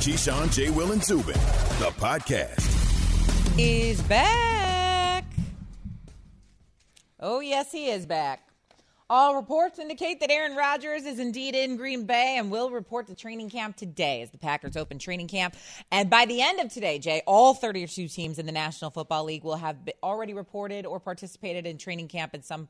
Keyshawn, J. Will, and Zubin, the podcast. He's back. Oh, yes, he is back. All reports indicate that Aaron Rodgers is indeed in Green Bay and will report to training camp today as the Packers open training camp. And by the end of today, Jay, all 32 teams in the National Football League will have already reported or participated in training camp in some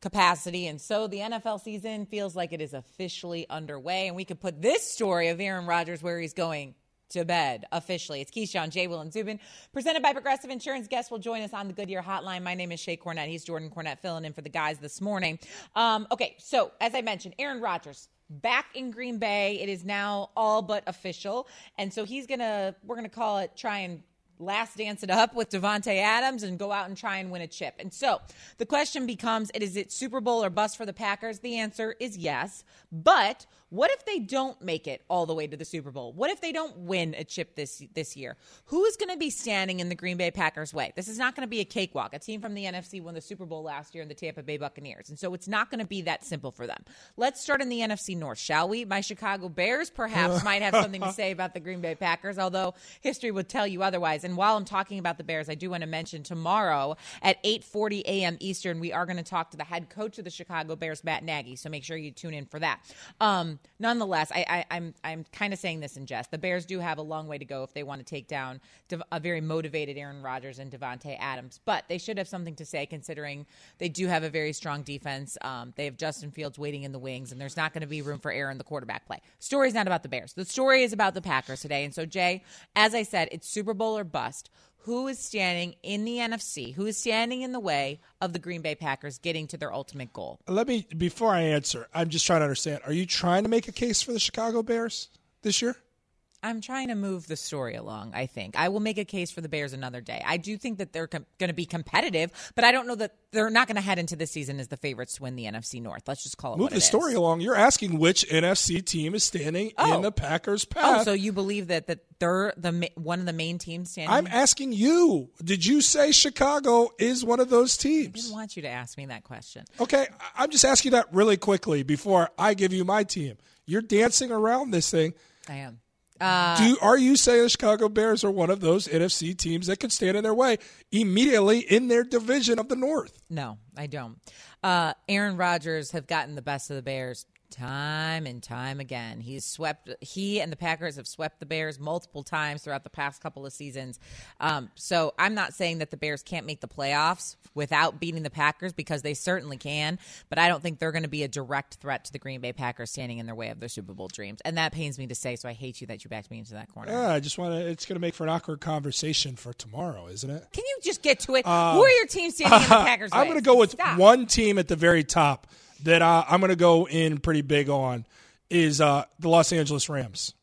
capacity. And so the NFL season feels like it is officially underway. And we could put this story of Aaron Rodgers where he's going to bed officially. It's Keyshawn, J. Will, and Zubin, presented by Progressive Insurance. Guests will join us on the Goodyear Hotline. My name is Shae Cornette. He's Jordan Cornette filling in for the guys this morning. Um, okay, so as I mentioned, Aaron Rodgers back in Green Bay. It is now all but official, and so he's gonna. We're gonna call it try and last dance it up with Davante Adams and go out and try and win a chip. And so the question becomes is it Super Bowl or bust for the Packers? The answer is yes. But what if they don't make it all the way to the Super Bowl? What if they don't win a chip this this year? Who is going to be standing in the Green Bay Packers way? This is not going to be a cakewalk. A team from the NFC won the Super Bowl last year in the Tampa Bay Buccaneers. And so it's not going to be that simple for them. Let's start in the NFC North, shall we? My Chicago Bears perhaps might have something to say about the Green Bay Packers, although history would tell you otherwise. And while I'm talking about the Bears, I do want to mention tomorrow at 8:40 a.m. Eastern, we are going to talk to the head coach of the Chicago Bears, Matt Nagy. So make sure you tune in for that. Um, nonetheless, I, I, I'm I'm kind of saying this in jest. The Bears do have a long way to go if they want to take down a very motivated Aaron Rodgers and Davante Adams, but they should have something to say considering they do have a very strong defense. Um, they have Justin Fields waiting in the wings, and there's not going to be room for error in the quarterback play. Story's not about the Bears. The story is about the Packers today. And so, Jay, as I said, it's Super Bowl or bust who is standing in the NFC, who is standing in the way of the Green Bay Packers getting to their ultimate goal? Let me, before I answer, I'm just trying to understand. Are you trying to make a case for the Chicago Bears this year? I'm trying to move the story along, I think. I will make a case for the Bears another day. I do think that they're com- going to be competitive, but I don't know that they're not going to head into this season as the favorites to win the NFC North. Let's just call it Move the story is. along. You're asking which NFC team is standing oh. in the Packers' path. Oh, so you believe that, that they're the one of the main teams standing? I'm asking you. Did you say Chicago is one of those teams? I didn't want you to ask me that question. Okay, I'm just asking that really quickly before I give you my team. You're dancing around this thing. I am. Uh, Do are you saying the Chicago Bears are one of those NFC teams that could stand in their way immediately in their division of the North? No, I don't. Uh, Aaron Rodgers have gotten the best of the Bears time and time again. He's swept. He and the Packers have swept the Bears multiple times throughout the past couple of seasons. Um, so I'm not saying that the Bears can't make the playoffs without beating the Packers because they certainly can. But I don't think they're going to be a direct threat to the Green Bay Packers standing in their way of their Super Bowl dreams. And that pains me to say. So I hate you that you backed me into that corner. Yeah, I just want to. It's going to make for an awkward conversation for tomorrow, isn't it? Can you just get to it? Um, Who are your teams standing in the Packers? I'm going to go with Stop. one team at the very top that uh, I'm going to go in pretty big on is uh, the Los Angeles Rams.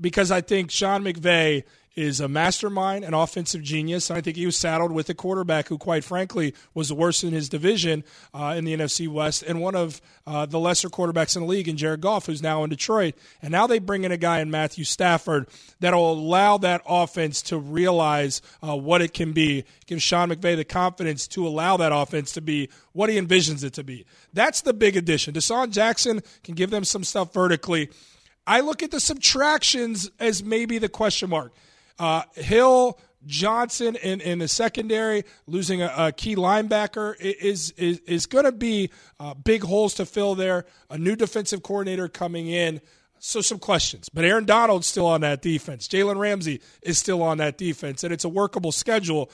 Because I think Sean McVay is a mastermind, an offensive genius. And I think he was saddled with a quarterback who, quite frankly, was the worst in his division uh, in the NFC West and one of uh, the lesser quarterbacks in the league in Jared Goff, who's now in Detroit. And now they bring in a guy in Matthew Stafford that'll allow that offense to realize uh, what it can be. Give Sean McVay the confidence to allow that offense to be what he envisions it to be. That's the big addition. DeSean Jackson can give them some stuff vertically. I look at the subtractions as maybe the question mark. Uh, Hill, Johnson in, in the secondary, losing a, a key linebacker is is, is going to be uh, big holes to fill there. A new defensive coordinator coming in. So some questions, but Aaron Donald's still on that defense. Jalen Ramsey is still on that defense, and it's a workable schedule.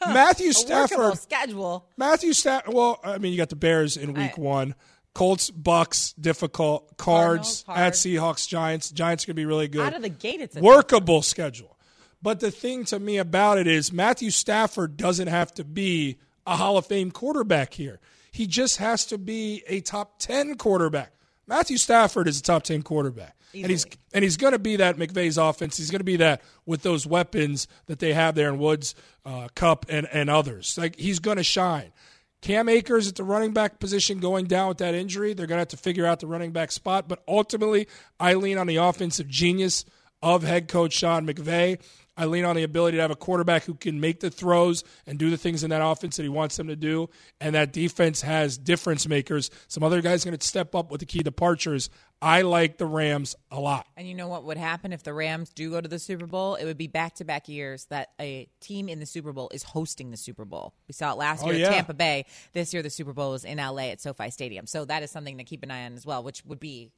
Huh, Matthew Stafford schedule. Matthew Stafford. Well, I mean, you got the Bears in Week I, One. Colts, Bucs, difficult. Cards at Seahawks, Giants. Giants are going to be really good. Out of the gate, it's workable schedule. But the thing to me about it is Matthew Stafford doesn't have to be a Hall of Fame quarterback here. He just has to be a top 10 quarterback. Matthew Stafford is a top 10 quarterback. Easily. And he's and he's going to be that McVay's offense. He's going to be that with those weapons that they have there in Woods, uh, Kupp, and, and others. Like he's going to shine. Cam Akers at the running back position going down with that injury. They're going to have to figure out the running back spot. But ultimately, I lean on the offensive genius of head coach Sean McVay. I lean on the ability to have a quarterback who can make the throws and do the things in that offense that he wants them to do. And that defense has difference makers. Some other guys going to step up with the key departures. I like the Rams a lot. And you know what would happen if the Rams do go to the Super Bowl? It would be back to back years that a team in the Super Bowl is hosting the Super Bowl. We saw it last Oh, year yeah. at Tampa Bay. This year, the Super Bowl is in LA at SoFi Stadium. So that is something to keep an eye on as well, which would be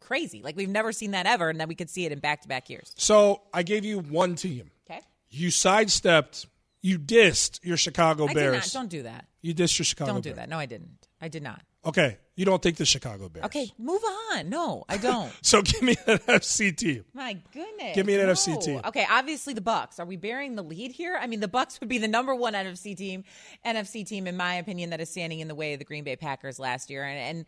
crazy. Like we've never seen that ever, and then we could see it in back to back years. So I gave you one team. Okay. You sidestepped, you dissed your Chicago I Bears. did not. Don't do that. You dissed your Chicago Don't do Bears. that. No, I didn't. I did not. Okay. You don't think the Chicago Bears. Okay, move on. No, I don't. So give me an NFC team. My goodness. Give me an no. NFC team. Okay, obviously the Bucs. Are we bearing the lead here? I mean, the Bucs would be the number one NFC team, NFC team in my opinion that is standing in the way of the Green Bay Packers last year, and, and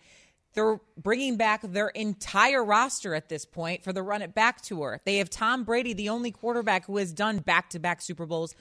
they're bringing back their entire roster at this point for the Run It Back tour. They have Tom Brady, the only quarterback who has done back to back Super Bowls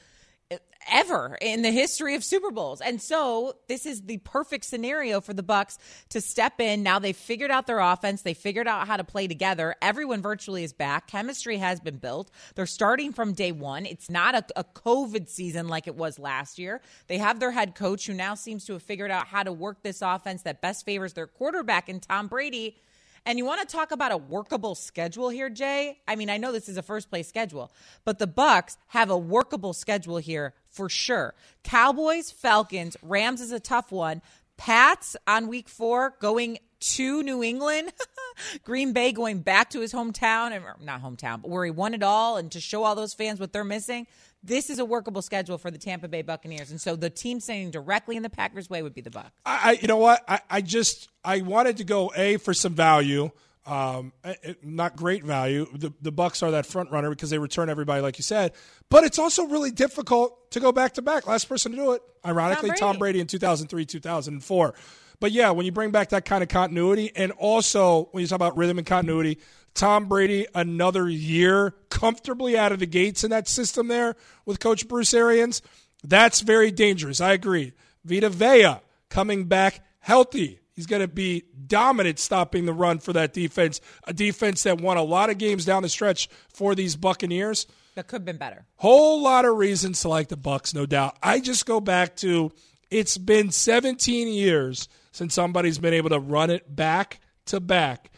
ever in the history of Super Bowls. And so this is the perfect scenario for the Bucs to step in. Now they've figured out their offense, they figured out how to play together. Everyone virtually is back. Chemistry has been built. They're starting from day 1. It's not a, a COVID season like it was last year. They have their head coach who now seems to have figured out how to work this offense that best favors their quarterback and Tom Brady. And you want to talk about a workable schedule here, Jay? I mean, I know this is a first place schedule, but the Bucs have a workable schedule here for sure. Cowboys, Falcons, Rams is a tough one. Pats on week 4 going to New England. Green Bay going back to his hometown and not hometown, but where he won it all and to show all those fans what they're missing. This is a workable schedule for the Tampa Bay Buccaneers. And so the team standing directly in the Packers way would be the Bucs. I, I you know what? I, I just I wanted to go a for some value. Um, eh, eh, not great value. The the Bucs are that front runner because they return everybody, like you said. But it's also really difficult to go back to back. Last person to do it, ironically, Tom Tom Brady, Brady in 2003, 2004. But yeah, when you bring back that kind of continuity, and also when you talk about rhythm and continuity, Tom Brady another year comfortably out of the gates in that system there with Coach Bruce Arians, that's very dangerous. I agree. Vita Vea coming back healthy. He's going to be dominant stopping the run for that defense, a defense that won a lot of games down the stretch for these Buccaneers. That could have been better. Whole lot of reasons to like the Bucs, no doubt. I just go back to it's been 17 years since somebody's been able to run it back to back.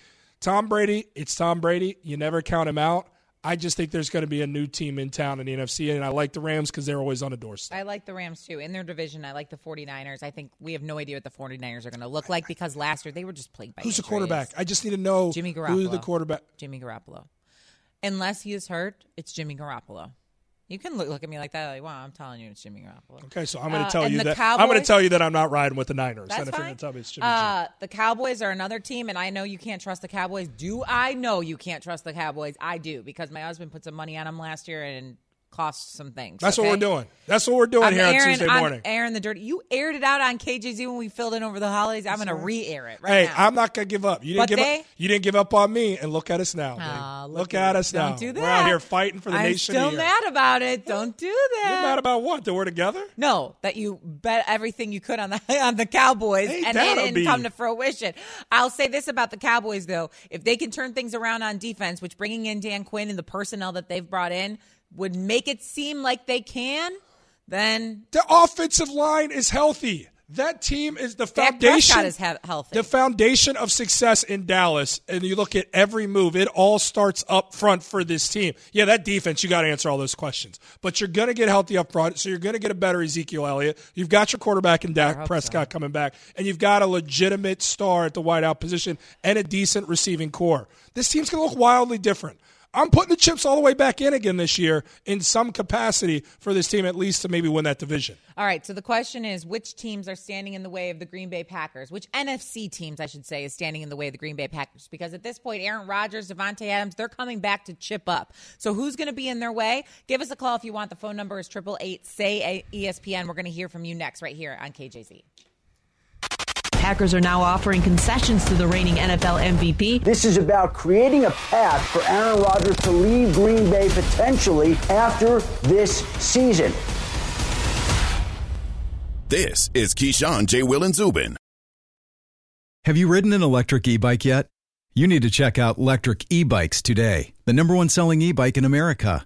Tom Brady, it's Tom Brady. You never count him out. I just think there's going to be a new team in town in the NFC, and I like the Rams because they're always on the doorstep. I like the Rams too. In their division, I like the 49ers. I think we have no idea what the 49ers are going to look like because last year they were just plagued by Who's the quarterback? I just need to know Jimmy who's the quarterback. Jimmy Garoppolo. Unless he is hurt, it's Jimmy Garoppolo. You can look, look at me like that, like, wow, I'm telling you it's Jimmy Garoppolo. Okay, so I'm going to Uh, tell you that I'm going to tell you that I'm not riding with the Niners. That's and if you're going to tell me it's Jimmy G. Uh, the Cowboys are another team, and I know you can't trust the Cowboys. Do I know you can't trust the Cowboys? I do because my husband put some money on them last year and cost some things. That's what we're doing. That's what we're doing I'm here on airing, Tuesday I'm morning. airing the dirty. You aired it out on KJZ when we filled in over the holidays. I'm going to re-air it right Hey, now. I'm not gonna give up. You didn't But give they- up. You didn't give up on me, and look at us now. babe. Ah, Aw, look, at at us Don't now. do that. We're out here fighting for the I'm nation. still here. mad about it. Don't do that. You're mad about what? That we're together? No, that you bet everything you could on the on the Cowboys, Ain't and that it didn't bee? come to fruition. I'll say this about the Cowboys, though: if they can turn things around on defense, which bringing in Dan Quinn and the personnel that they've brought in would make it seem like they can, then The offensive line is healthy. That team is the Dak foundation. Prescott is he- healthy. The foundation of success in Dallas, and you look at every move, it all starts up front for this team. Yeah, that defense, you got to answer all those questions. But you're going to get healthy up front, so you're going to get a better Ezekiel Elliott. You've got your quarterback in Dak Prescott coming back, and you've got a legitimate star at the wideout position and a decent receiving corps. This team's going to look wildly different. I'm putting the chips all the way back in again this year in some capacity for this team, at least to maybe win that division. All right, so the question is which teams are standing in the way of the Green Bay Packers? Which NFC teams, I should say, is standing in the way of the Green Bay Packers? Because at this point, Aaron Rodgers, Davante Adams, they're coming back to chip up. So who's going to be in their way? Give us a call if you want. The phone number is 888 say ESPN. We're going to hear from you next right here on KJZ. Packers are now offering concessions to the reigning NFL MVP. This is about creating a path for Aaron Rodgers to leave Green Bay potentially after this season. This is Keyshawn, J. Will, and Zubin. Have you ridden an electric e bike yet? You need to check out Lectric E Bikes today, the number one selling e bike in America.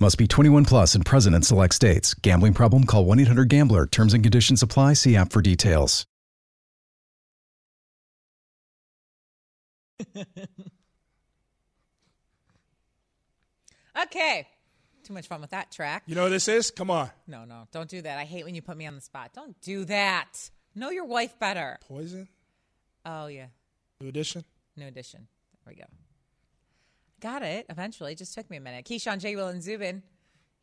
Must be 21 plus and present in select states. Gambling problem? Call 1 800 Gambler. Terms and conditions apply. See app for details. Okay. Too much fun with that track. You know what this is? Come on. No, no, don't do that. I hate when you put me on the spot. Don't do that. Know your wife better. Poison? Oh, yeah. New edition? New edition. There we go. Got it eventually. Just took me a minute. Keyshawn, J. Will, and Zubin.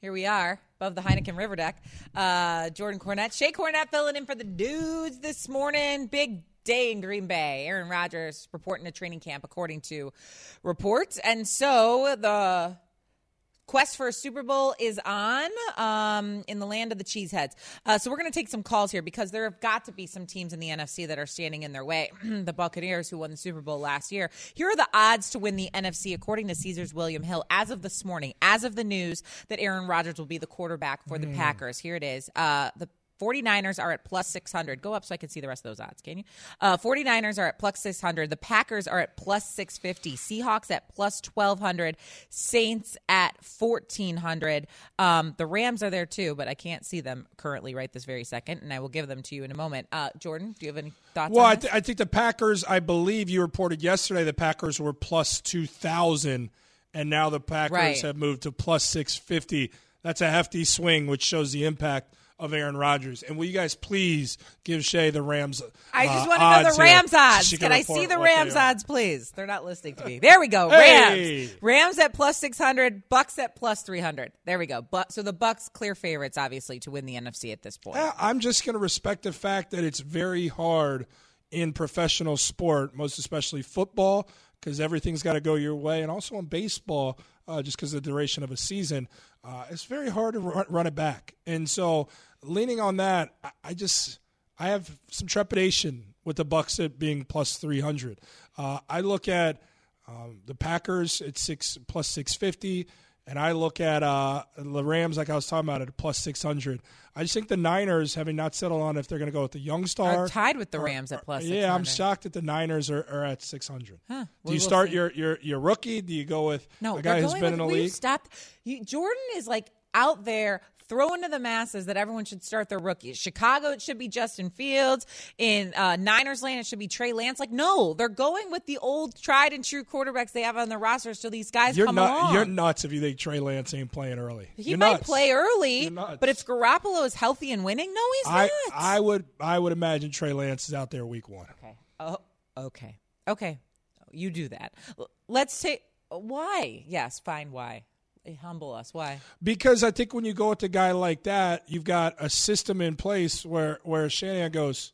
Here we are above the Heineken River deck. Uh, Jordan Cornette, Shae Cornette filling in for the dudes this morning. Big day in Green Bay. Aaron Rodgers reporting to training camp, according to reports. And so the quest for a Super Bowl is on um, in the land of the cheeseheads. Uh, so we're going to take some calls here because there have got to be some teams in the NFC that are standing in their way. the Buccaneers, who won the Super Bowl last year. Here are the odds to win the NFC according to Caesars William Hill as of this morning, as of the news that Aaron Rodgers will be the quarterback for the Packers. Here it is. Uh, the 49ers are at plus 600. Go up so I can see the rest of those odds, can you? Uh, 49ers are at plus 600. The Packers are at plus 650. Seahawks at plus 1200. Saints at 1400. Um, the Rams are there too, but I can't see them currently right this very second, and I will give them to you in a moment. Uh, Jordan, do you have any thoughts Well, on I, th- I think the Packers, I believe you reported yesterday the Packers were plus 2,000, and now the Packers Right. have moved to plus 650. That's a hefty swing, which shows the impact of Aaron Rodgers. And will you guys please give Shae the Rams? I just uh, want to know the Rams odds. she Can I see the Rams odds, please? They're not listening to me. There we go. Hey. Rams. Rams at plus 600, Bucs at plus 300. There we go. But so the Bucs clear favorites obviously to win the NFC at this point. Yeah, I'm just going to respect the fact that it's very hard in professional sport, most especially football, because everything's got to go your way, and also in baseball, uh, just because of the duration of a season, uh, it's very hard to run, run it back. And so, leaning on that, I, I just I have some trepidation with the Bucs at being plus 300. Uh, I look at um, the Packers at six plus 650. And I look at uh, the Rams, like I was talking about, at plus 600. I just think the Niners, having not settled on if they're going to go with the young star. Are tied with the Rams at plus Yeah, I'm shocked that the Niners are, are at 600. Huh. Do We you start see. your, your your rookie? Do you go with No, a guy who's been with, in the league? Stop. You, Jordan is like out there throwing to the masses that everyone should start their rookies. Chicago, it should be Justin Fields. In uh, Niners land, it should be Trey Lance. Like, no, they're going with the old tried and true quarterbacks they have on their roster. So these guys You're come not. along. You're nuts if you think Trey Lance ain't playing early. He You're might nuts. play early, but if Garoppolo is healthy and winning, no, he's I not. I would I would imagine Trey Lance is out there week one. Okay. Oh, okay. Okay. You do that. Let's take. Why? Yes, fine. Why? Humble us. Why? Because I think when you go with a guy like that, you've got a system in place where where Shanahan goes,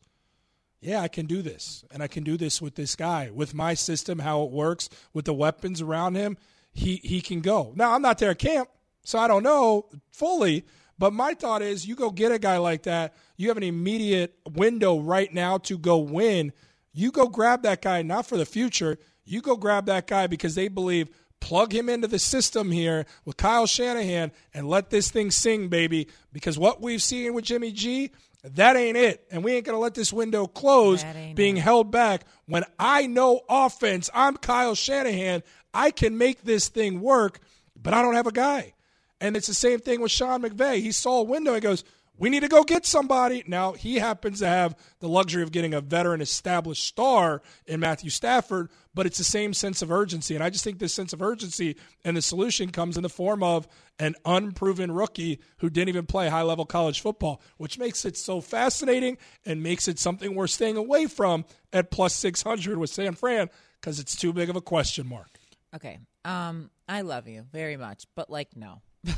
yeah, I can do this, and I can do this with this guy with my system, how it works with the weapons around him. He he can go. Now I'm not there at camp, so I don't know fully. But my thought is, you go get a guy like that. You have an immediate window right now to go win. You go grab that guy, not for the future. You go grab that guy because they believe plug him into the system here with Kyle Shanahan and let this thing sing, baby. Because what we've seen with Jimmy G, that ain't it. And we ain't going to let this window close being it. held back. When I know offense, I'm Kyle Shanahan. I can make this thing work, but I don't have a guy. And it's the same thing with Sean McVay. He saw a window. He goes, we need to go get somebody. Now, he happens to have the luxury of getting a veteran established star in Matthew Stafford, but it's the same sense of urgency. And I just think this sense of urgency and the solution comes in the form of an unproven rookie who didn't even play high level college football, which makes it so fascinating and makes it something we're staying away from at plus 600 with San Fran because it's too big of a question mark. Okay. Um, I love you very much, but like, no.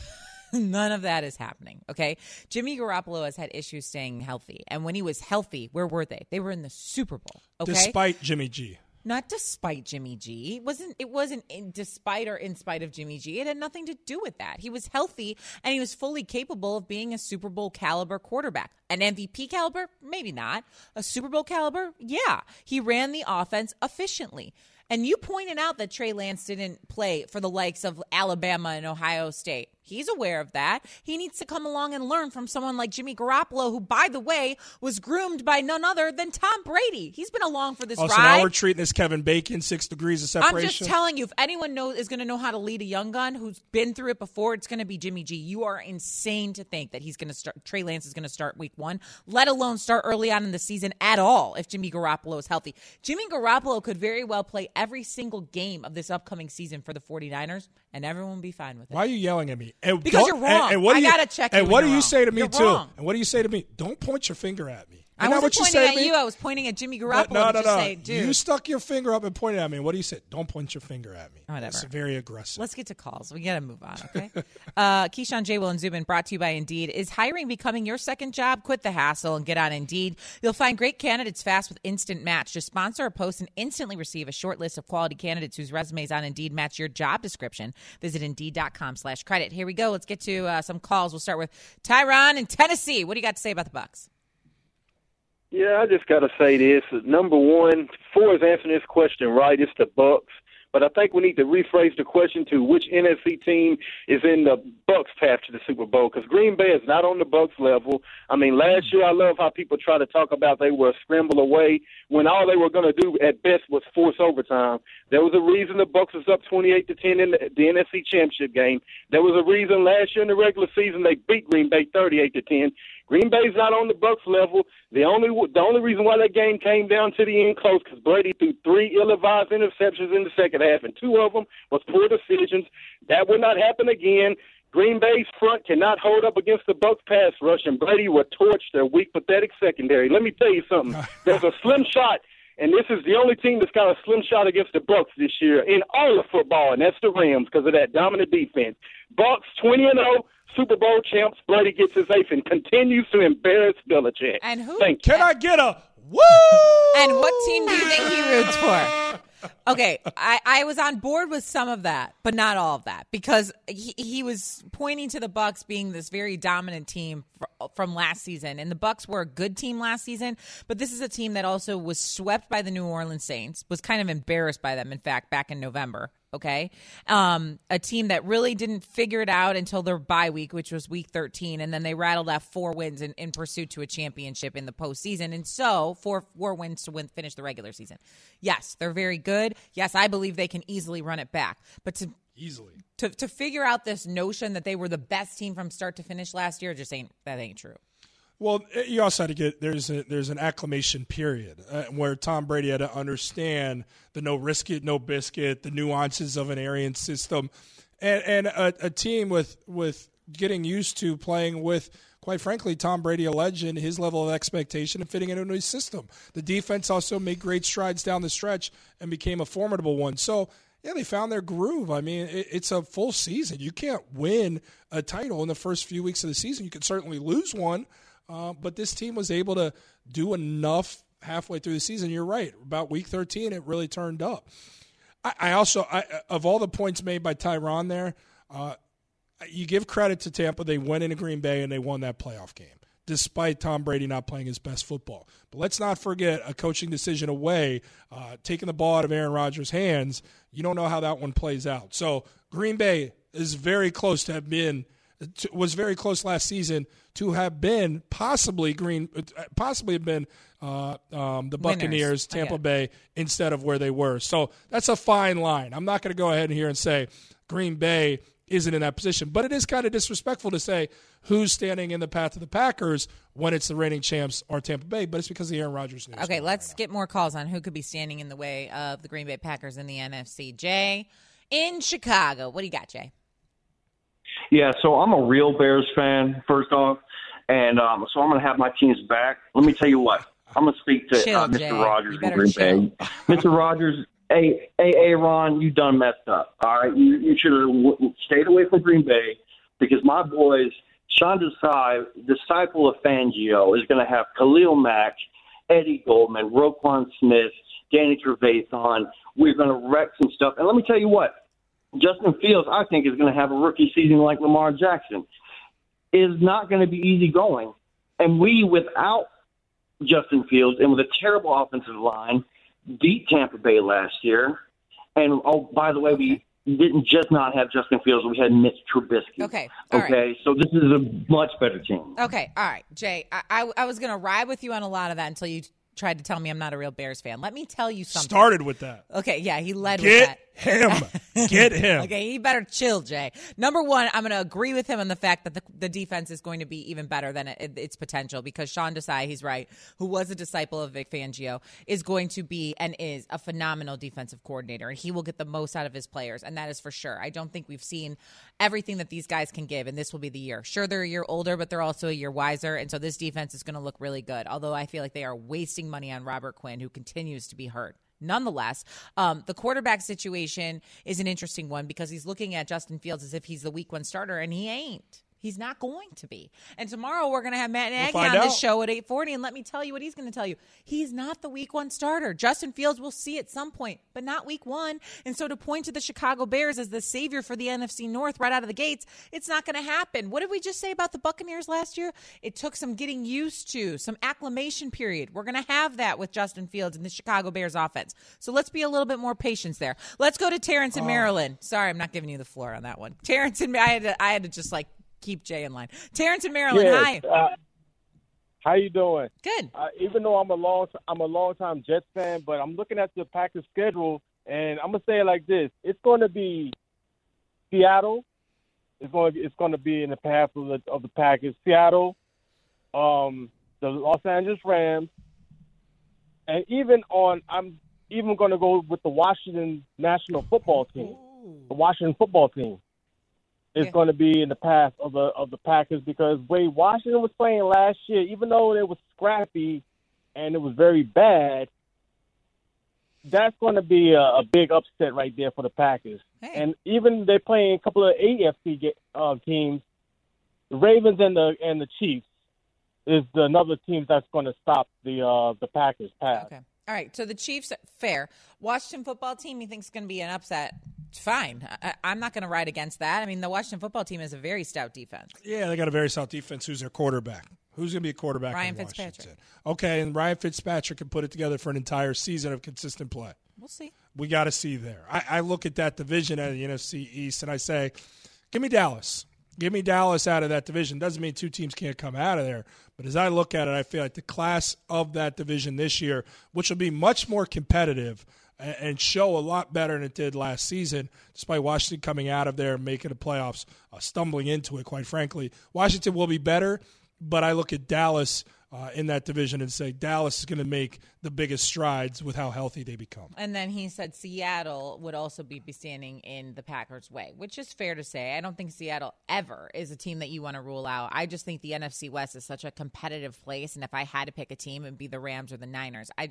None of that is happening. Okay. Jimmy Garoppolo has had issues staying healthy. And when he was healthy, where were they? They were in the Super Bowl. Okay. Despite Jimmy G. Not despite Jimmy G. It wasn't it wasn't in, despite or in spite of Jimmy G. It had nothing to do with that. He was healthy and he was fully capable of being a Super Bowl caliber quarterback. An MVP caliber? Maybe not. A Super Bowl caliber? Yeah. He ran the offense efficiently. And you pointed out that Trey Lance didn't play for the likes of Alabama and Ohio State. He's aware of that. He needs to come along and learn from someone like Jimmy Garoppolo, who, by the way, was groomed by none other than Tom Brady. He's been along for this oh, ride. So now we're treating this Kevin Bacon six degrees of separation. I'm just telling you, if anyone knows is going to know how to lead a young gun who's been through it before, it's going to be Jimmy G. You are insane to think that he's going to start. Trey Lance is going to start week one, let alone start early on in the season at all. If Jimmy Garoppolo is healthy, Jimmy Garoppolo could very well play every single game of this upcoming season for the 49ers, and everyone will be fine with it. Why are you yelling at me? And because you're wrong. And, and what do I you, gotta check. And what do you say to me You're too? wrong. And what do you say to me? Don't point your finger at me. I wasn't what you pointing at me? you. I was pointing at Jimmy Garoppolo But no, no, no. say, dude. You stuck your finger up and pointed at me. What do you say? Don't point your finger at me. Whatever. It's very aggressive. Let's get to calls. We got to move on, okay? uh, Keyshawn, J. Will, and Zubin brought to you by Indeed. Is hiring becoming your second job? Quit the hassle and get on Indeed. You'll find great candidates fast with Instant Match. Just sponsor a post and instantly receive a short list of quality candidates whose resumes on Indeed match your job description. Visit Indeed.com slash credit. Here we go. Let's get to uh, some calls. We'll start with Tyron in Tennessee. What do you got to say about the Bucs? Yeah, I just got to say this. Number one, four is answering this question right. It's the Bucs. But I think we need to rephrase the question to which NFC team is in the Bucs path to the Super Bowl because Green Bay is not on the Bucs level. I mean, last year I love how people try to talk about they were a scramble away when all they were going to do at best was force overtime. There was a reason the Bucs was up 28 to 10 in the, the NFC Championship game. There was a reason last year in the regular season they beat Green Bay 38 to 10. Green Bay's not on the Bucs level. The only the only reason why that game came down to the end close because Brady threw three ill-advised interceptions in the second half, and two of them was poor decisions. That will not happen again. Green Bay's front cannot hold up against the Bucs pass rush, and Brady will torch their weak, pathetic secondary. Let me tell you something. There's a slim shot, and this is the only team that's got a slim shot against the Bucs this year in all of football, and that's the Rams because of that dominant defense. Bucs 20 and 0. Super Bowl champs, Brady gets his eighth and continues to embarrass Belichick. And who? Thank you. Can I get a woo? And what team do you think he roots for? Okay, I, I was on board with some of that, but not all of that, because he, he was pointing to the Bucs being this very dominant team fr- from last season, and the Bucs were a good team last season, but this is a team that also was swept by the New Orleans Saints, was kind of embarrassed by them, in fact, back in November. Okay, um, a team that really didn't figure it out until their bye week, which was week 13, and then they rattled off four wins in, in pursuit to a championship in the postseason, and so four four wins to win finish the regular season. Yes, they're very good. Yes, I believe they can easily run it back, but to Easily. to to figure out this notion that they were the best team from start to finish last year just ain't that ain't true. Well, you also had to get there's a, there's an acclimation period uh, where Tom Brady had to understand the no risk it, no biscuit, the nuances of an Arians system, and and a, a team with with getting used to playing with. Quite frankly, Tom Brady, a legend, his level of expectation and fitting into his system. The defense also made great strides down the stretch and became a formidable one. So, yeah, they found their groove. I mean, it, it's a full season. You can't win a title in the first few weeks of the season. You can certainly lose one, uh, but this team was able to do enough halfway through the season. You're right. About week 13, it really turned up. I, I also, I, of all the points made by Tyron there, uh, you give credit to Tampa. They went into Green Bay and they won that playoff game, despite Tom Brady not playing his best football. But let's not forget a coaching decision away, uh, taking the ball out of Aaron Rodgers' hands. You don't know how that one plays out. So Green Bay is very close to have been was very close last season to have been possibly green, possibly have been uh, um, the Buccaneers, I get Tampa. Bay instead of where they were. So that's a fine line. I'm not going to go ahead and here and say Green Bay isn't in that position. But it is kind of disrespectful to say who's standing in the path of the Packers when it's the reigning champs or Tampa Bay, but it's because of the Aaron Rodgers news. Okay, let's get more calls on who could be standing in the way of the Green Bay Packers in the NFC. Jay in Chicago. What do you got, Jay? Yeah, so I'm a real Bears fan, first off. And um, so I'm going to have my team's back. Let me tell you what. I'm going to speak to Chill, uh, Mr. Jay. Rodgers You from better Green chill. Bay. Mr. Rodgers, hey, hey, hey, Ron, you done messed up. All right, you you should have w- stayed away from Green Bay because my boys, Sean Desai, disciple of Fangio, is going to have Khalil Mack, Eddie Goldman, Roquan Smith, Danny Trevathan. We're going to wreck some stuff. And let me tell you what, Justin Fields, I think, is going to have a rookie season like Lamar Jackson. Is not going to be easy going. And we, without Justin Fields and with a terrible offensive line, beat Tampa Bay last year. And oh, by the way, we didn't just not have Justin Fields; we had Mitch Trubisky. Okay, all right. okay. So this is a much better team. Okay, all right, Jay. I, I, I was going to ride with you on a lot of that until you tried to tell me I'm not a real Bears fan. Let me tell you something. Started with that. Okay, yeah, he led with that. Him. Get him. Okay, he better chill, Jay. Number one, I'm going to agree with him on the fact that the, the defense is going to be even better than it, its potential because Sean Desai, he's right, who was a disciple of Vic Fangio, is going to be and is a phenomenal defensive coordinator, and he will get the most out of his players, and that is for sure. I don't think we've seen everything that these guys can give, and this will be the year. Sure, they're a year older, but they're also a year wiser, and so this defense is going to look really good. Although I feel like they are wasting money on Robert Quinn, who continues to be hurt. Nonetheless, um, the quarterback situation is an interesting one because he's looking at Justin Fields as if he's the week one starter, and he ain't. He's not going to be. And tomorrow we're going to have Matt Nagy find on the show at 8:40 and let me tell you what he's going to tell you. He's not the week 1 starter. Justin Fields will see at some point, but not week 1. And so to point to the Chicago Bears as the savior for the NFC North right out of the gates, it's not going to happen. What did we just say about the Buccaneers last year? It took some getting used to, some acclimation period. We're going to have that with Justin Fields and the Chicago Bears offense. So let's be a little bit more patience there. Let's go to Terrence in oh. Maryland. Sorry, I'm not giving you the floor on that one. Terrence and I had to, I had to just like keep Jay in line. Terrence in Maryland, hi. Uh, how you doing? Good. Uh, even though I'm a long I'm a long time Jets fan, but I'm looking at the Packers schedule, and I'm gonna say it like this: It's going to be Seattle. It's going to it's going to be in the path of the of the Packers. Seattle, um, the Los Angeles Rams, and even on I'm even going to go with the Washington National Football Team, the Washington Football Team is Yeah. going to be in the path of the of the Packers because way Washington was playing last year, even though it was scrappy and it was very bad, that's going to be a, a big upset right there for the Packers. Hey. And even they're playing a couple of AFC ge- uh, teams, the Ravens and the and the Chiefs is another team that's going to stop the uh, the Packers path. Okay. All right. So the Chiefs, fair. Washington football team, you think is going to be an upset? Fine. I, I'm not going to ride against that. I mean, the Washington football team is a very stout defense. Yeah, they got a very stout defense. Who's their quarterback? Who's going to be a quarterback? Ryan Fitzpatrick. Washington? Okay, and Ryan Fitzpatrick can put it together for an entire season of consistent play. We'll see. We got to see there. I, I look at that division of the NFC East and I say, give me Dallas. Give me Dallas out of that division. Doesn't mean two teams can't come out of there. But as I look at it, I feel like the class of that division this year, which will be much more competitive and, show a lot better than it did last season, despite Washington coming out of there and making the playoffs, uh, stumbling into it, quite frankly. Washington will be better, but I look at Dallas uh, in that division and say Dallas is going to make the biggest strides with how healthy they become. And then he said Seattle would also be, be standing in the Packers' way, which is fair to say. I don't think Seattle ever is a team that you want to rule out. I just think the NFC West is such a competitive place, and if I had to pick a team, it'd be the Rams or the Niners. I.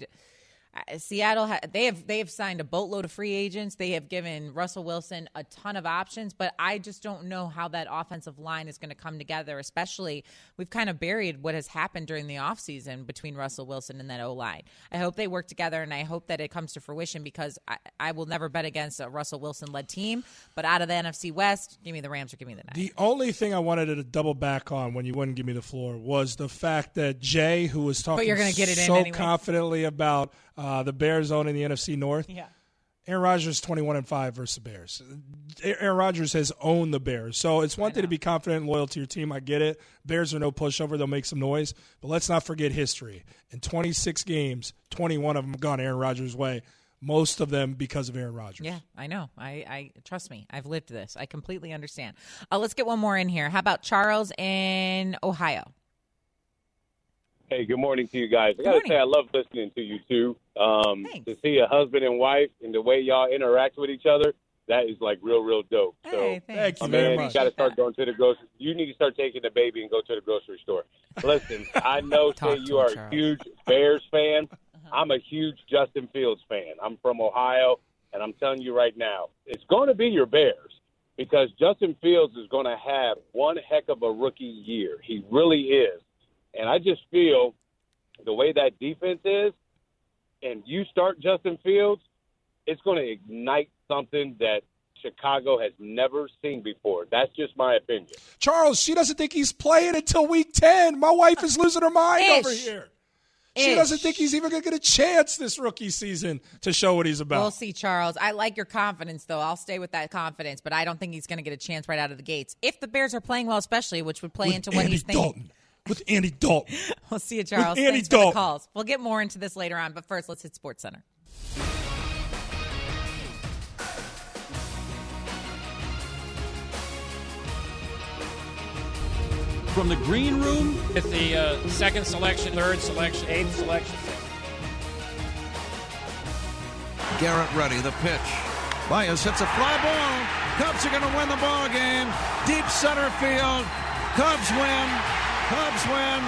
Seattle, ha- they have they have signed a boatload of free agents. They have given Russell Wilson a ton of options, but I just don't know how that offensive line is going to come together. Especially, we've kind of buried what has happened during the offseason between Russell Wilson and that O line. I hope they work together, and I hope that it comes to fruition because I, I will never bet against a Russell Wilson led team. But out of the NFC West, give me the Rams or give me the Niners. The only thing I wanted to double back on when you wouldn't give me the floor was the fact that Jay, who was talking you're gonna get it in so anyway. confidently about uh, the Bears owning the NFC North. Yeah. Aaron Rodgers twenty one and five versus the Bears. Aaron Rodgers has owned the Bears, so it's one thing to be confident and loyal to your team. I get it. Bears are no pushover; they'll make some noise, but let's not forget history. In twenty six games, twenty one of them gone Aaron Rodgers' way. most of them because of Aaron Rodgers. Yeah, I know. I, I trust me. I've lived this. I completely understand. Uh, let's get one more in here. How about Charles in Ohio? Hey, good morning to you guys. I got to say, I love listening to you two. Um, to see a husband and wife and the way y'all interact with each other, that is like real, real dope. Hey, so, Thank you my very man, much. you got to start going to the grocery. You need to start taking the baby and go to the grocery store. Listen, I know Talk say to you him, are a Charles. huge Bears fan. Uh-huh. I'm a huge Justin Fields fan. I'm from Ohio, and I'm telling you right now, it's going to be your Bears because Justin Fields is going to have one heck of a rookie year. He really is. And I just feel the way that defense is, and you start Justin Fields, it's going to ignite something that Chicago has never seen before. That's just my opinion. Charles, she doesn't think he's playing until week 10. My wife is losing her mind Ish. over here. She Ish. doesn't think he's even going to get a chance this rookie season to show what he's about. We'll see, Charles. I like your confidence, though. I'll stay with that confidence, but I don't think he's going to get a chance right out of the gates. If the Bears are playing well, especially, which would play With into what Andy he's thinking. Dalton. With Andy Dalton. We'll see you, Charles. Andy Thanks for the Dalton. calls. We'll get more into this later on, but first, let's hit Sports Center. From the green room, With the uh, second selection, third selection, eighth selection. Garrett ready, the pitch. Baez hits a fly ball. Cubs are going to win the ball game. Deep center field. Cubs win. Cubs win.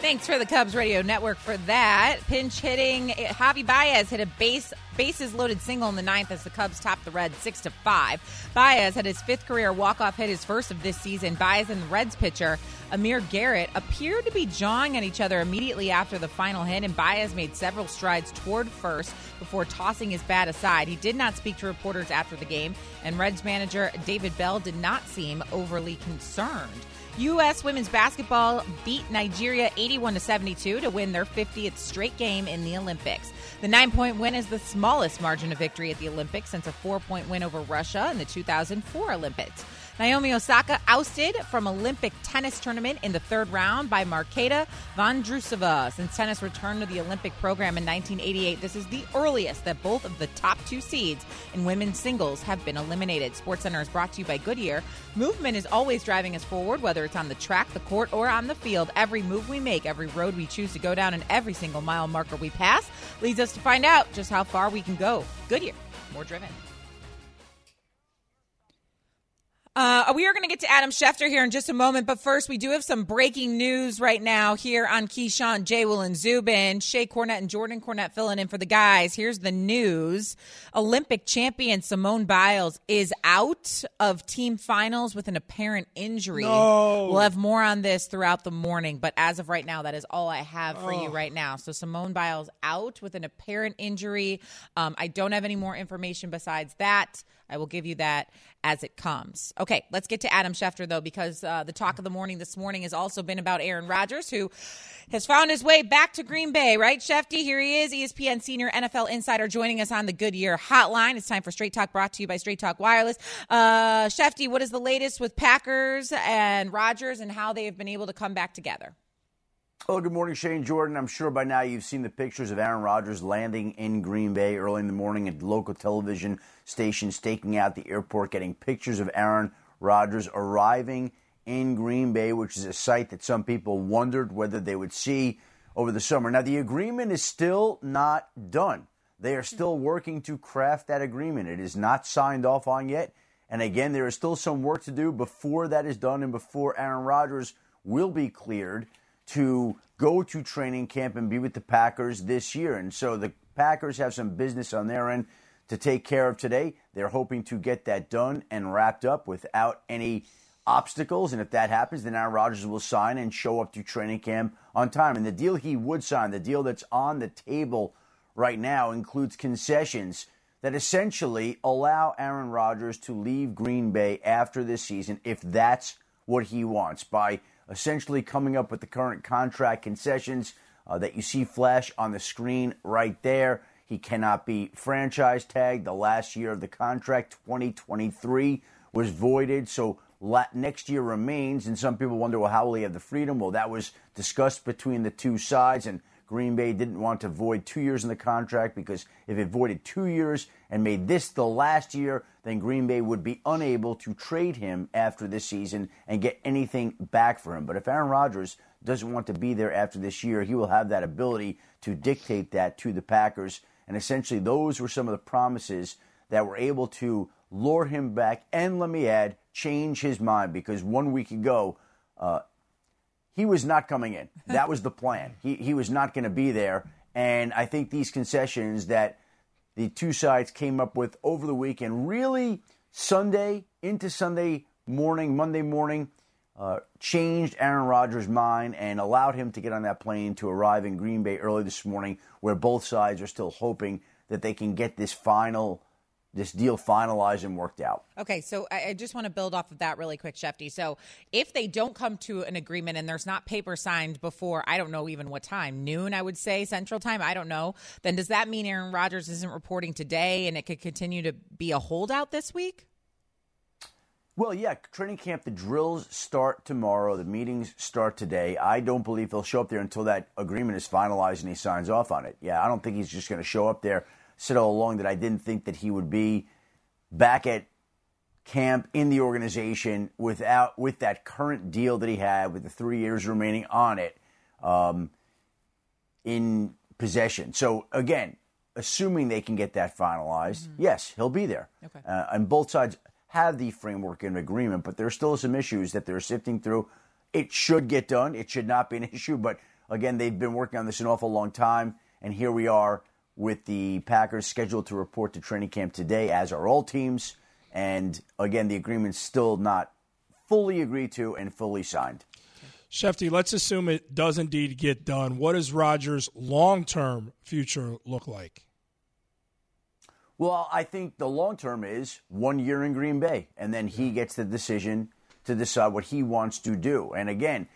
Thanks for the Cubs Radio Network for that. Pinch hitting Javi Baez hit a base bases loaded single in the ninth as the Cubs topped the Reds six to five. Baez had his fifth career walk off hit, his first of this season. Baez and the Reds pitcher Amir Garrett appeared to be jawing at each other immediately after the final hit, and Baez made several strides toward first before tossing his bat aside. He did not speak to reporters after the game, and Reds manager David Bell did not seem overly concerned. U.S. women's basketball beat Nigeria 81 to 72 to win their 50th straight game in the Olympics. The nine point win is the smallest margin of victory at the Olympics since a four point win over Russia in the 2004 Olympics. Naomi Osaka ousted from Olympic tennis tournament in the third round by Marketa Vondrousova. Since tennis returned to the Olympic program in 1988, this is the earliest that both of the top two seeds in women's singles have been eliminated. SportsCenter is brought to you by Goodyear. Movement is always driving us forward, whether it's on the track, the court, or on the field. Every move we make, every road we choose to go down, and every single mile marker we pass leads us to find out just how far we can go. Goodyear, more driven. Uh, we are going to get to Adam Schefter here in just a moment, but first, we do have some breaking news right now here on Keyshawn, J. Will, and Zubin. Shae Cornette and Jordan Cornette filling in for the guys. Here's the news Olympic champion Simone Biles is out of team finals with an apparent injury. No. We'll have more on this throughout the morning, but as of right now, that is all I have for you Oh. right now. So, Simone Biles out with an apparent injury. Um, I don't have any more information besides that. I will give you that as it comes. Okay, let's get to Adam Schefter, though, because uh, the talk of the morning this morning has also been about Aaron Rodgers, who has found his way back to Green Bay, right, Shefty? Here he is, ESPN senior NFL insider, joining us on the Goodyear hotline. It's time for Straight Talk, brought to you by Straight Talk Wireless. Uh, Shefty, what is the latest with Packers and Rodgers and how they have been able to come back together? Hello, good morning, Shane Jordan. I'm sure by now you've seen the pictures of Aaron Rodgers landing in Green Bay early in the morning at local television stations, staking out the airport, getting pictures of Aaron Rodgers arriving in Green Bay, which is a sight that some people wondered whether they would see over the summer. Now, the agreement is still not done. They are still working to craft that agreement. It is not signed off on yet. And again, there is still some work to do before that is done and before Aaron Rodgers will be cleared to go to training camp and be with the Packers this year. And so the Packers have some business on their end to take care of today. They're hoping to get that done and wrapped up without any obstacles. And if that happens, then Aaron Rodgers will sign and show up to training camp on time. And the deal he would sign, the deal that's on the table right now, includes concessions that essentially allow Aaron Rodgers to leave Green Bay after this season if that's what he wants by essentially coming up with the current contract concessions uh, that you see flash on the screen right there. He cannot be franchise tagged. The last year of the contract, 2023, was voided. So next year remains. And some people wonder, well, how will he have the freedom? Well, that was discussed between the two sides. And Green Bay didn't want to void two years in the contract because if it voided two years and made this the last year, then Green Bay would be unable to trade him after this season and get anything back for him. But if Aaron Rodgers doesn't want to be there after this year, he will have that ability to dictate that to the Packers. And essentially, those were some of the promises that were able to lure him back and, let me add, change his mind because one week ago, uh, he was not coming in. That was the plan. He, he was not going to be there. And I think these concessions that the two sides came up with over the weekend, really Sunday into Sunday morning, Monday morning, uh, changed Aaron Rodgers' mind and allowed him to get on that plane to arrive in Green Bay early this morning, where both sides are still hoping that they can get this final this deal finalized and worked out. Okay, so I just want to build off of that really quick, Shefty. So if they don't come to an agreement and there's not paper signed before, I don't know even what time, noon, I would say, Central Time, I don't know, then does that mean Aaron Rodgers isn't reporting today and it could continue to be a holdout this week? Well, yeah, training camp, the drills start tomorrow. The meetings start today. I don't believe he'll show up there until that agreement is finalized and he signs off on it. Yeah, I don't think he's just going to show up there said all along that I didn't think that he would be back at camp in the organization without with that current deal that he had with the three years remaining on it um, in possession. So again, assuming they can get that finalized, mm-hmm. yes, he'll be there. Okay. Uh, and both sides have the framework and agreement, but there's still some issues that they're sifting through. It should get done. It should not be an issue, but again, they've been working on this an awful long time, and here we are with the Packers scheduled to report to training camp today, as are all teams. And again, the agreement's still not fully agreed to and fully signed. Shefty, let's assume it does indeed get done. What does Rodgers' long term future look like? Well, I think the long term is one year in Green Bay, and then he gets the decision to decide what he wants to do. And again,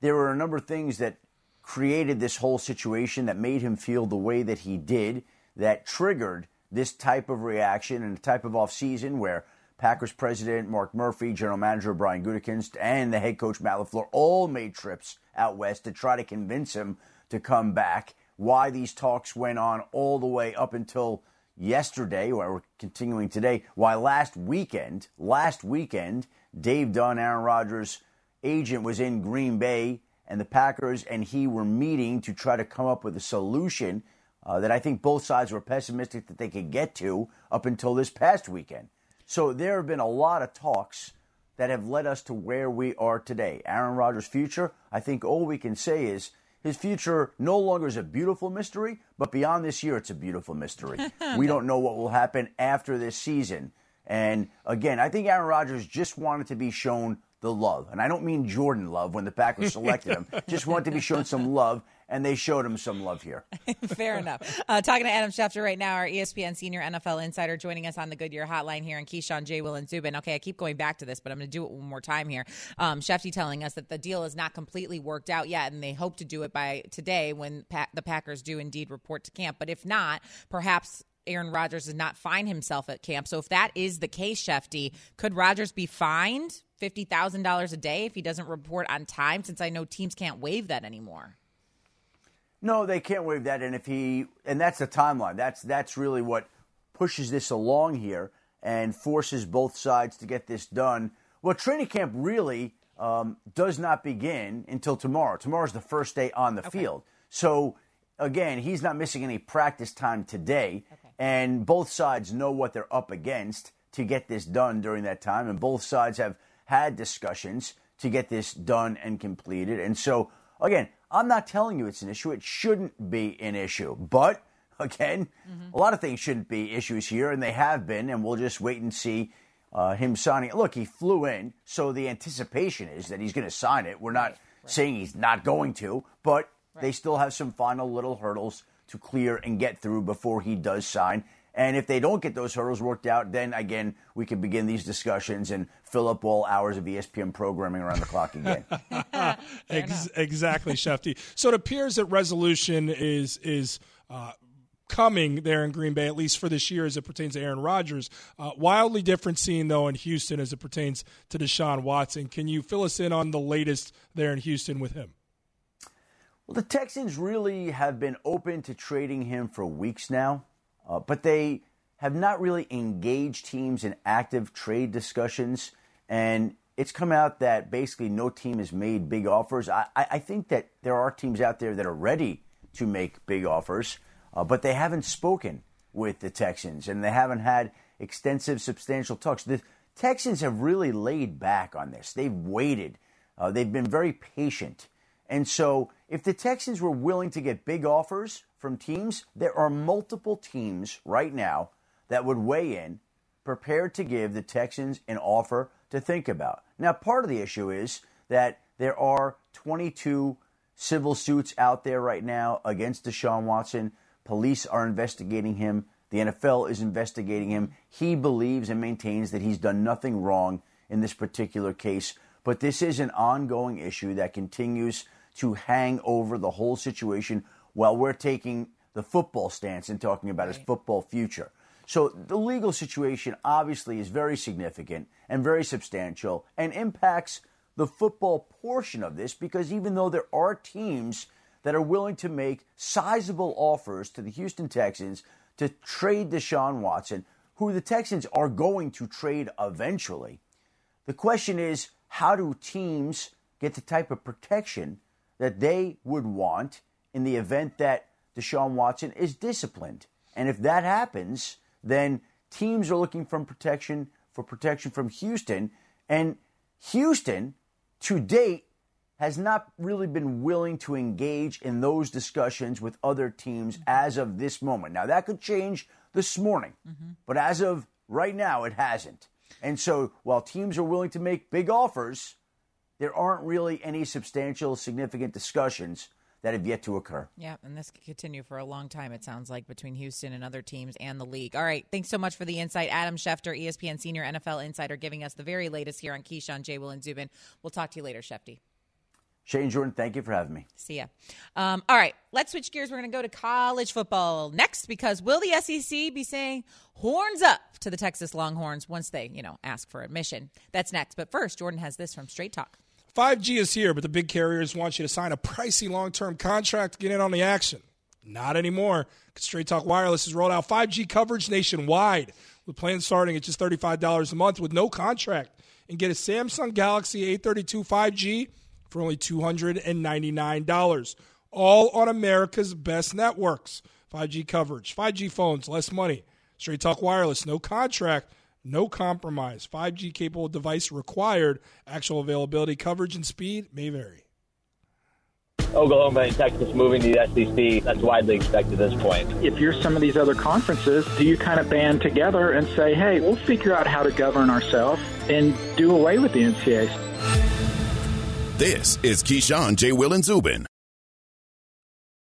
there are a number of things that created this whole situation that made him feel the way that he did, that triggered this type of reaction and the type of offseason where Packers president Mark Murphy, general manager Brian Gutekunst, and the head coach Matt LaFleur all made trips out west to try to convince him to come back. Why these talks went on all the way up until yesterday, or we're continuing today. Why last weekend, last weekend, Dave Dunn, Aaron Rodgers' agent, was in Green Bay and the Packers and he were meeting to try to come up with a solution uh, that I think both sides were pessimistic that they could get to up until this past weekend. So there have been a lot of talks that have led us to where we are today. Aaron Rodgers' future, I think all we can say is his future no longer is a beautiful mystery, but beyond this year, it's a beautiful mystery. we don't know what will happen after this season. And again, I think Aaron Rodgers just wanted to be shown the love. And I don't mean Jordan Love when the Packers selected him. Just want to be shown some love, and they showed him some love here. Fair enough. Uh, talking to Adam Schefter right now, our ESPN senior NFL insider, joining us on the Goodyear Hotline here, and Keyshawn J. Will and Zubin. Okay, I keep going back to this, but I'm going to do it one more time here. Um, Shefty telling us that the deal is not completely worked out yet, and they hope to do it by today when pa- the Packers do indeed report to camp. But if not, perhaps Aaron Rodgers does not find himself at camp. So if that is the case, Shefty, could Rodgers be fined fifty thousand dollars a day if he doesn't report on time? Since I know teams can't waive that anymore. No, they can't waive that, and if he and that's the timeline. That's that's really what pushes this along here and forces both sides to get this done. Well, training camp really um, does not begin until tomorrow. Tomorrow's the first day on the okay. field. So again, he's not missing any practice time today, okay. and both sides know what they're up against to get this done during that time, and both sides have had discussions to get this done and completed. And so, again, I'm not telling you it's an issue. It shouldn't be an issue. But, again, mm-hmm. a lot of things shouldn't be issues here, and they have been, and we'll just wait and see uh, him signing it. Look, he flew in, so the anticipation is that he's going to sign it. We're not right, right. saying he's not going to, but right. they still have some final little hurdles to clear and get through before he does sign. And if they don't get those hurdles worked out, then again, we can begin these discussions and fill up all hours of ESPN programming around the clock again. Ex- exactly, Shefty. So it appears that resolution is is uh, coming there in Green Bay, at least for this year, as it pertains to Aaron Rodgers. Uh, wildly different scene though in Houston as it pertains to Deshaun Watson. Can you fill us in on the latest there in Houston with him? Well, the Texans really have been open to trading him for weeks now, uh, but they have not really engaged teams in active trade discussions. And it's come out that basically no team has made big offers. I, I think that there are teams out there that are ready to make big offers, uh, but they haven't spoken with the Texans and they haven't had extensive, substantial talks. The Texans have really laid back on this. They've waited, uh, they've been very patient. And so, if the Texans were willing to get big offers from teams, there are multiple teams right now that would weigh in, prepared to give the Texans an offer to think about. Now, part of the issue is that there are 22 civil suits out there right now against Deshaun Watson. Police are investigating him. The NFL is investigating him. He believes and maintains that he's done nothing wrong in this particular case. But this is an ongoing issue that continues to hang over the whole situation while we're taking the football stance and talking about right. his football future. So the legal situation obviously is very significant and very substantial and impacts the football portion of this because even though there are teams that are willing to make sizable offers to the Houston Texans to trade Deshaun Watson, who the Texans are going to trade eventually, the question is how do teams get the type of protection that they would want in the event that Deshaun Watson is disciplined? And if that happens, then teams are looking for protection for protection from Houston, and Houston to date has not really been willing to engage in those discussions with other teams mm-hmm. as of this moment. Now that could change this morning, mm-hmm. but as of right now, it hasn't. And so while teams are willing to make big offers, there aren't really any substantial, significant discussions that have yet to occur. Yeah, and this could continue for a long time, it sounds like, between Houston and other teams and the league. All right, thanks so much for the insight. Adam Schefter, ESPN Senior NFL Insider, giving us the very latest here on Keyshawn, J. Will, and Zubin. We'll talk to you later, Shefty. Shae Jordan, thank you for having me. See ya. Um, all right, let's switch gears. We're going to go to college football next because will the SEC be saying horns up to the Texas Longhorns once they, you know, ask for admission? That's next. But first, Jordan has this from Straight Talk. 5G is here, but the big carriers want you to sign a pricey long term contract to get in on the action. Not anymore. Straight Talk Wireless has rolled out 5G coverage nationwide with plans starting at just $35 a month with no contract. And get a Samsung Galaxy A32 5G for only $299. All on America's best networks. 5G coverage, 5G phones, less money. Straight Talk Wireless, no contract no compromise. 5G capable device required. Actual availability, coverage, and speed may vary. Oklahoma and Texas moving to the SEC, that's widely expected at this point. If you're some of these other conferences, do you kind of band together and say, hey, we'll figure out how to govern ourselves and do away with the NCAA? This is Keyshawn, J. Will, and Zubin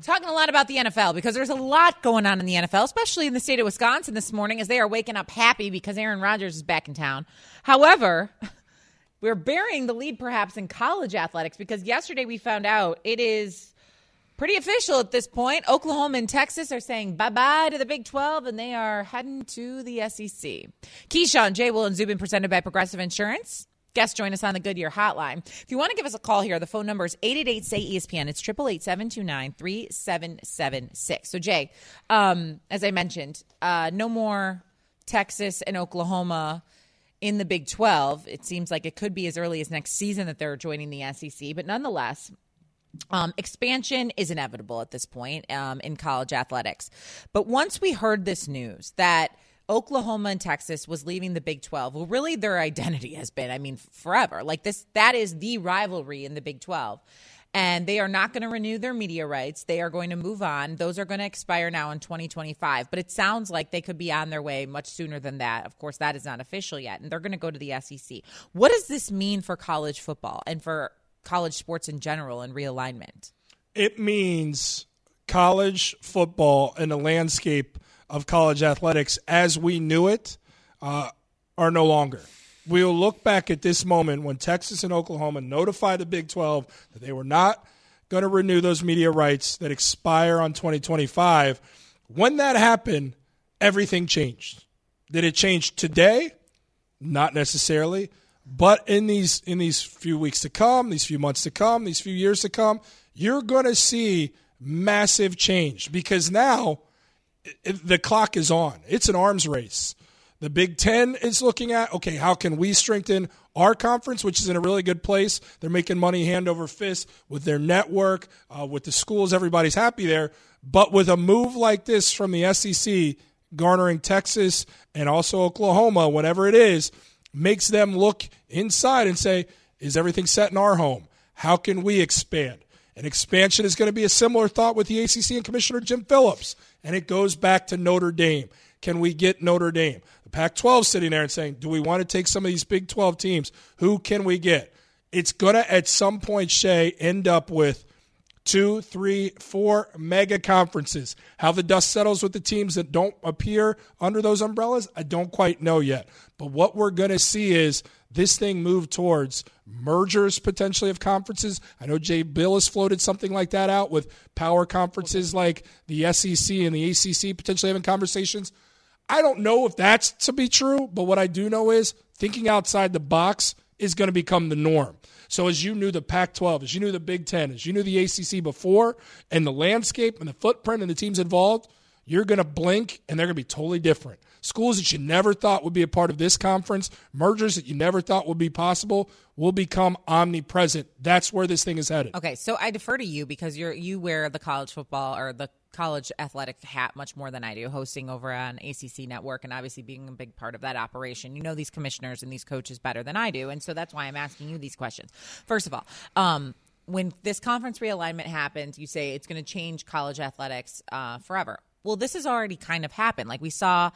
talking a lot about the NFL because there's a lot going on in the NFL, especially in the state of Wisconsin this morning as they are waking up happy because Aaron Rodgers is back in town. However, we're burying the lead perhaps in college athletics because yesterday we found out it is pretty official at this point. Oklahoma and Texas are saying bye bye to the Big 12 and they are heading to the SEC. Keyshawn, J. Will, and Zubin presented by Progressive Insurance. Guests join us on the Goodyear hotline. If you want to give us a call here, the phone number is 888 say ESPN. It's 888 729 3776. So, Jay, um, as I mentioned, uh, no more Texas and Oklahoma in the Big 12. It seems like it could be as early as next season that they're joining the SEC. But nonetheless, Um, expansion is inevitable at this point um, in college athletics. But once we heard this news that Oklahoma and Texas was leaving the Big 12, well, really their identity has been, I mean, forever. Like this, that is the rivalry in the Big 12 and they are not going to renew their media rights. They are going to move on. Those are going to expire now in 2025. But it sounds like they could be on their way much sooner than that. Of course, that is not official yet, and they're going to go to the SEC. What does this mean for college football and for college sports in general and realignment? It means college football and the landscape of college athletics as we knew it uh, are no longer we'll look back at this moment when Texas and Oklahoma notified the Big 12 that they were not going to renew those media rights that expire on 2025. When that happened, everything changed. Did it change today? Not necessarily, but in these in these few weeks to come, these few months to come, these few years to come, you're going to see massive change because now the clock is on. It's an arms race. The Big Ten is looking at okay, how can we strengthen our conference, which is in a really good place? They're making money hand over fist with their network, uh, with the schools. Everybody's happy there. But with a move like this from the SEC, garnering Texas and also Oklahoma, whatever it is, makes them look inside and say, is everything set in our home? How can we expand? And expansion is going to be a similar thought with the ACC and Commissioner Jim Phillips. And it goes back to Notre Dame. Can we get Notre Dame? The Pac 12 sitting there and saying, do we want to take some of these Big 12 teams? Who can we get? It's going to, at some point, Shae, end up with two, three, four mega conferences. How the dust settles with the teams that don't appear under those umbrellas, I don't quite know yet. But what we're going to see is this thing move towards mergers potentially of conferences. I know Jay Bill has floated something like that out with power conferences like the SEC and the ACC potentially having conversations. I don't know if that's to be true, but what I do know is thinking outside the box is going to become the norm. So as you knew the Pac-12, as you knew the Big Ten, as you knew the ACC before, and the landscape and the footprint and the teams involved, you're going to blink and they're going to be totally different. Schools that you never thought would be a part of this conference, mergers that you never thought would be possible, will become omnipresent. That's where this thing is headed. Okay, so I defer to you because you're you wear the college football or the college athletic hat much more than I do, hosting over on ACC Network and obviously being a big part of that operation. You know these commissioners and these coaches better than I do, and so that's why I'm asking you these questions. First of all, um, when this conference realignment happens, you say it's going to change college athletics uh, forever. Well, this has already kind of happened. Like we saw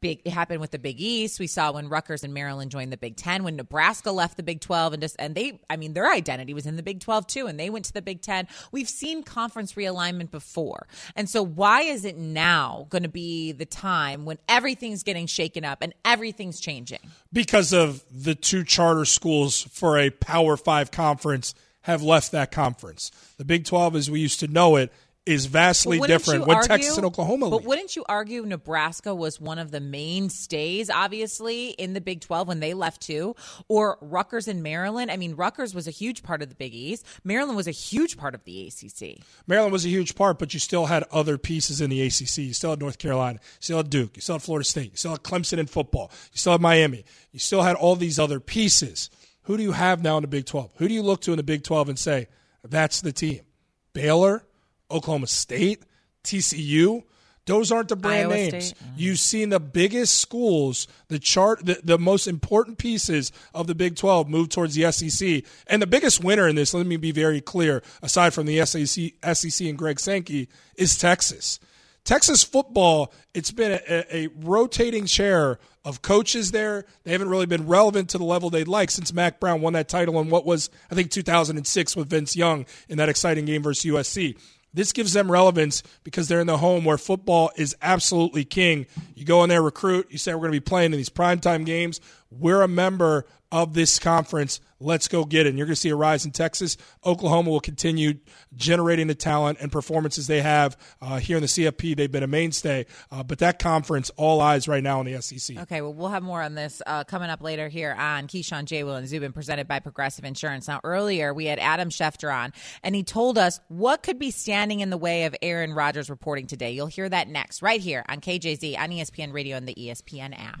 big it happened with the Big East. We saw when Rutgers and Maryland joined the Big 10, when Nebraska left the Big 12 and just and they I mean their identity was in the Big 12 too and they went to the Big 10. We've seen conference realignment before. And so why is it now going to be the time when everything's getting shaken up and everything's changing? Because of the two charter schools for a Power 5 conference have left that conference. The Big 12 as we used to know it is vastly different when argue, Texas and Oklahoma. But leave. wouldn't you argue Nebraska was one of the mainstays, obviously, in the Big 12 when they left too? Or Rutgers and Maryland? I mean, Rutgers was a huge part of the Big East. Maryland was a huge part of the ACC. Maryland was a huge part, but you still had other pieces in the ACC. You still had North Carolina. You still had Duke. You still had Florida State. You still had Clemson in football. You still had Miami. You still had all these other pieces. Who do you have now in the Big 12? Who do you look to in the Big 12 and say, that's the team? Baylor? Oklahoma State, TCU. Those aren't the brand Iowa names. State. Mm-hmm. You've seen the biggest schools, the chart, the, the most important pieces of the Big 12 move towards the SEC. And the biggest winner in this, let me be very clear, aside from the SEC, SEC and Greg Sankey, is Texas. Texas football, it's been a, a, rotating chair of coaches there. They haven't really been relevant to the level they'd like since Mack Brown won that title in what was, I think, 2006 with Vince Young in that exciting game versus USC. This gives them relevance because they're in the home where football is absolutely king. You go in there, recruit, you say we're going to be playing in these primetime games. We're a member of this conference. Let's go get it. And you're going to see a rise in Texas. Oklahoma will continue generating the talent and performances they have uh, here in the CFP. They've been a mainstay. Uh, but that conference, all eyes right now on the SEC. Okay, well, we'll have more on this uh, coming up later here on Keyshawn, J. Will, and Zubin, presented by Progressive Insurance. Now, earlier we had Adam Schefter on, and he told us what could be standing in the way of Aaron Rodgers reporting today. You'll hear that next, right here on KJZ, on ESPN Radio, and the ESPN app.